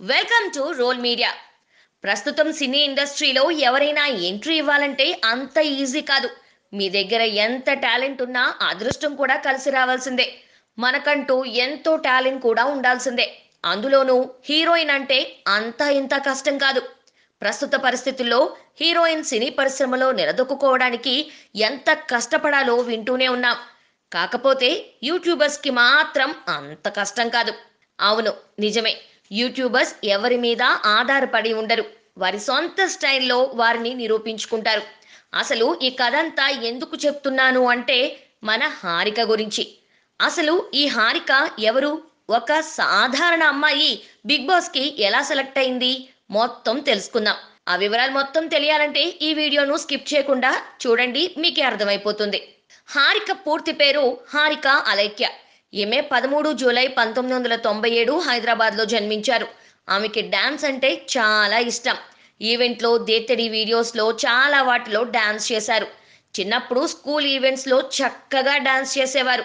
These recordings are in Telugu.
Welcome to role media. ప్రస్తుతం సినీ ఇండస్ట్రీలో ఎవరైనా ఎంట్రీ ఇవ్వాలంటే అంత ఈజీ కాదు. మీ దగ్గర ఎంత టాలెంట్ ఉన్నా అదృష్టం కూడా కలిసి రావాల్సిందే. మనకంటూ ఎంతో టాలెంట్ కూడా ఉండాల్సిందే. అందులోనూ హీరోయిన్ అంటే అంత ఇంత కష్టం కాదు. ప్రస్తుత పరిస్థితుల్లో హీరోయిన్ సినీ పరిశ్రమలో నిలదొక్కుకోవడానికి ఎంత కష్టపడాలో వింటూనే ఉన్నాం. కాకపోతే యూట్యూబర్స్కి మాత్రం అంత కష్టం కాదు. అవును నిజమే. యూట్యూబర్స్ ఎవరి మీద ఆధారపడి ఉండరు. వారి సొంత స్టైల్లో వారిని నిరూపించుకుంటారు. అసలు ఈ కథ అంతా ఎందుకు చెప్తున్నాను అంటే మన హారిక గురించి. అసలు ఈ హారిక ఎవరు? ఒక సాధారణ అమ్మాయి బిగ్ బాస్కి ఎలా సెలెక్ట్ అయింది? మొత్తం తెలుసుకుందాం. ఆ వివరాలు మొత్తం తెలియాలంటే ఈ వీడియోను స్కిప్ చేయకుండా చూడండి మీకే అర్థమైపోతుంది. హారిక పూర్తి పేరు హారిక అలైక్య. ఈమె పదమూడు జూలై పంతొమ్మిది వందల తొంభై ఏడు హైదరాబాద్లో జన్మించారు. ఆమెకి డ్యాన్స్ అంటే చాలా ఇష్టం. ఈవెంట్లో దేత్తడి వీడియోస్లో చాలా వాటిలో డ్యాన్స్ చేశారు. చిన్నప్పుడు స్కూల్ ఈవెంట్స్లో చక్కగా డ్యాన్స్ చేసేవారు.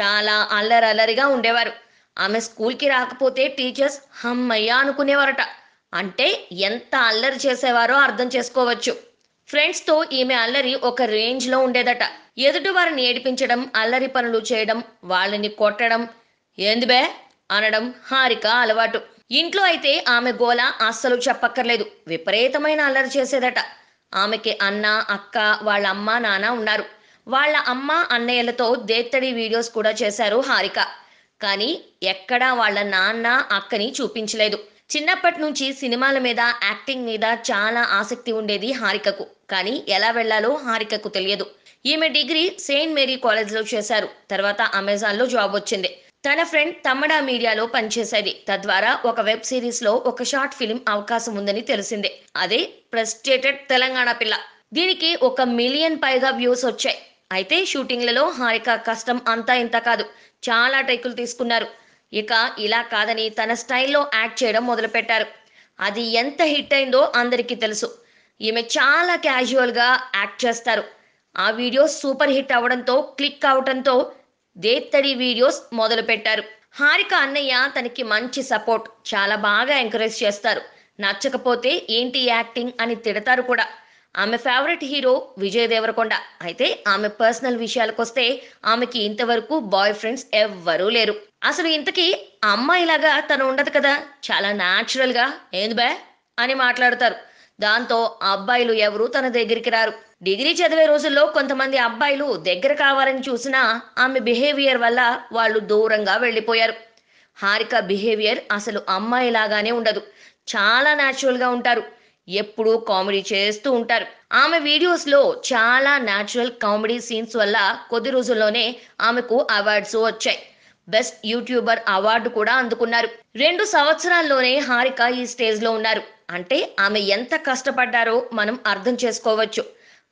చాలా అల్లరల్లరిగా ఉండేవారు. ఆమె స్కూల్కి రాకపోతే టీచర్స్ హమ్మయ్య అనుకునేవారట. అంటే ఎంత అల్లరి చేసేవారో అర్థం చేసుకోవచ్చు. ఫ్రెండ్స్తో ఈమె అల్లరి ఒక రేంజ్లో ఉండేదట. ఎదుటి వారిని ఏడిపించడం అల్లరి పనులు చేయడం వాళ్ళని కొట్టడం. ఏందిబే అనడం హారిక అలవాటు. ఇంట్లో అయితే ఆమె గోల అస్సలు చెప్పక్కర్లేదు. విపరీతమైన అల్లరి చేసేదట. ఆమెకి అన్న అక్క వాళ్ళ అమ్మ నాన్న ఉన్నారు. వాళ్ళ అమ్మ అన్నయ్యలతో దేత్తడి వీడియోస్ కూడా చేశారు హారిక. కానీ ఎక్కడా వాళ్ళ నాన్న అక్కని చూపించలేదు. చిన్నప్పటి నుంచి సినిమాల మీద యాక్టింగ్ మీద చాలా ఆసక్తి ఉండేది హారికకు. కానీ ఎలా వెళ్ళాలో హారికకు తెలియదు. ఈమె డిగ్రీ సెయింట్ మేరీ కాలేజ్లో చేశారు. తర్వాత అమెజాన్లో జాబ్ వచ్చింది. తన ఫ్రెండ్ తమ్మడా మీడియాలో పనిచేసేది. తద్వారా ఒక వెబ్ సిరీస్లో ఒక షార్ట్ ఫిలిం అవకాశం ఉందని తెలిసిందే. అదే ప్రెస్టేటెడ్ తెలంగాణ పిల్ల. దీనికి ఒక మిలియన్ పైగా వ్యూస్ వచ్చాయి. అయితే షూటింగ్లలో హారిక కష్టం అంతా ఇంత కాదు. చాలా టైకులు తీసుకున్నారు. ఇక ఇలా కాదని తన స్టైల్లో యాక్ట్ చేయడం మొదలుపెట్టారు. అది ఎంత హిట్ అయిందో అందరికీ తెలుసు. ఈమె చాలా క్యాజువల్గా యాక్ట్ చేస్తారు. ఆ వీడియోస్ సూపర్ హిట్ అవడంతో క్లిక్ అవడంతో దేత్తడి వీడియోస్ మొదలుపెట్టారు. హారిక అన్నయ్య తనకి మంచి సపోర్ట్ చాలా బాగా ఎంకరేజ్ చేస్తారు. నచ్చకపోతే ఏంటి యాక్టింగ్ అని తిడతారు కూడా. ఆమె ఫేవరెట్ హీరో విజయ్ దేవరకొండ. అయితే ఆమె పర్సనల్ విషయాలకు వస్తే ఆమెకి ఇంతవరకు బాయ్ ఫ్రెండ్స్ ఎవ్వరూ లేరు. అసలు ఇంతకీ అమ్మాయిలాగా తను ఉండదు కదా? చాలా న్యాచురల్గా ఏంది బే? అని మాట్లాడతారు. దాంతో అబ్బాయిలు ఎవరు తన దగ్గరికి రారు. డిగ్రీ చదివే రోజుల్లో కొంతమంది అబ్బాయిలు దగ్గర కావాలని చూసినా ఆమె బిహేవియర్ వల్ల వాళ్ళు దూరంగా వెళ్ళిపోయారు. హారిక బిహేవియర్ అసలు అమ్మాయిలాగానే ఉండదు. చాలా న్యాచురల్గా ఉంటారు. ఎప్పుడూ కామెడీ చేస్తూ ఉంటారు. ఆమె వీడియోస్లో చాలా న్యాచురల్ కామెడీ సీన్స్ వల్ల కొద్ది రోజుల్లోనే ఆమెకు అవార్డ్స్ వచ్చాయి. బెస్ట్ యూట్యూబర్ అవార్డు కూడా అందుకున్నారు. రెండు సంవత్సరాల్లోనే హారిక ఈ స్టేజ్లో ఉన్నారు. అంటే ఆమె ఎంత కష్టపడ్డారో మనం అర్థం చేసుకోవచ్చు.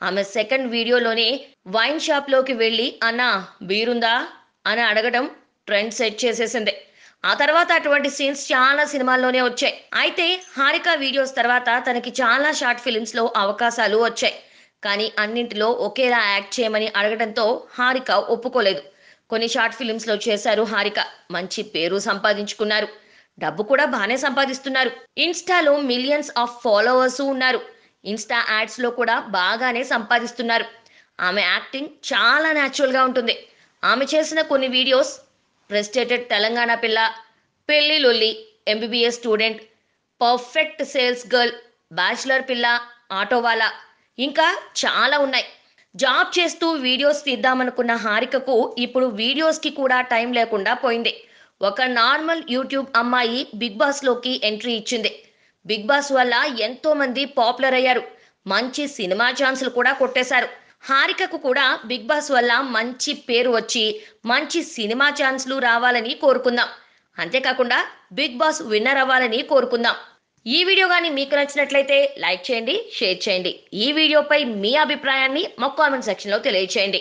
ఆమె సెకండ్ వీడియోలోనే వైన్ షాప్లోకి వెళ్ళి అన్నా బీరుందా? అని అడగడం ట్రెండ్ సెట్ చేసేసింది. ఆ తర్వాత అటువంటి సీన్స్ చాలా సినిమాల్లోనే వచ్చాయి. అయితే హారిక వీడియోస్ తర్వాత తనకి చాలా షార్ట్ ఫిలిమ్స్లో అవకాశాలు వచ్చాయి. కానీ అన్నింటిలో ఒకేలా యాక్ట్ చేయమని అడగడంతో హారిక ఒప్పుకోలేదు. కొన్ని షార్ట్ ఫిలిమ్స్లో చేశారు హారిక. మంచి పేరు సంపాదించుకున్నారు. డబ్బు కూడా బాగానే సంపాదిస్తున్నారు. ఇన్స్టాలో మిలియన్స్ ఆఫ్ ఫాలోవర్స్ ఉన్నారు. ఇన్స్టా యాడ్స్లో కూడా బాగానే సంపాదిస్తున్నారు. ఆమె యాక్టింగ్ చాలా న్యాచురల్గా ఉంటుంది. ఆమె చేసిన కొన్ని వీడియోస్ ప్రెస్టేటెడ్ తెలంగాణ పిల్ల పెళ్ళి లొల్లి MBBS student perfect sales girl bachelor పిల్ల ఆటోవాలా ఇంకా చాలా ఉన్నాయి. జాబ్ చేస్తూ వీడియోస్ తీద్దామనుకున్న హారికకు ఇప్పుడు వీడియోస్కి కూడా టైం లేకుండా పోయింది. ఒక నార్మల్ యూట్యూబ్ అమ్మాయి బిగ్ బాస్లోకి ఎంట్రీ ఇచ్చింది. బిగ్ బాస్ వల్ల ఎంతోమంది పాపులర్ అయ్యారు. మంచి సినిమా ఛాన్సులు కూడా కొట్టేశారు. హారికకు కూడా బిగ్ బాస్ వల్ల మంచి పేరు వచ్చి మంచి సినిమా ఛాన్స్లు రావాలని కోరుకుందాం. అంతేకాకుండా బిగ్ బాస్ విన్నర్ అవ్వాలని కోరుకుందాం. ఈ వీడియో కానీ మీకు నచ్చినట్లయితే లైక్ చేయండి షేర్ చేయండి. ఈ వీడియోపై మీ అభిప్రాయాన్ని మా కామెంట్ సెక్షన్లో తెలియచేయండి.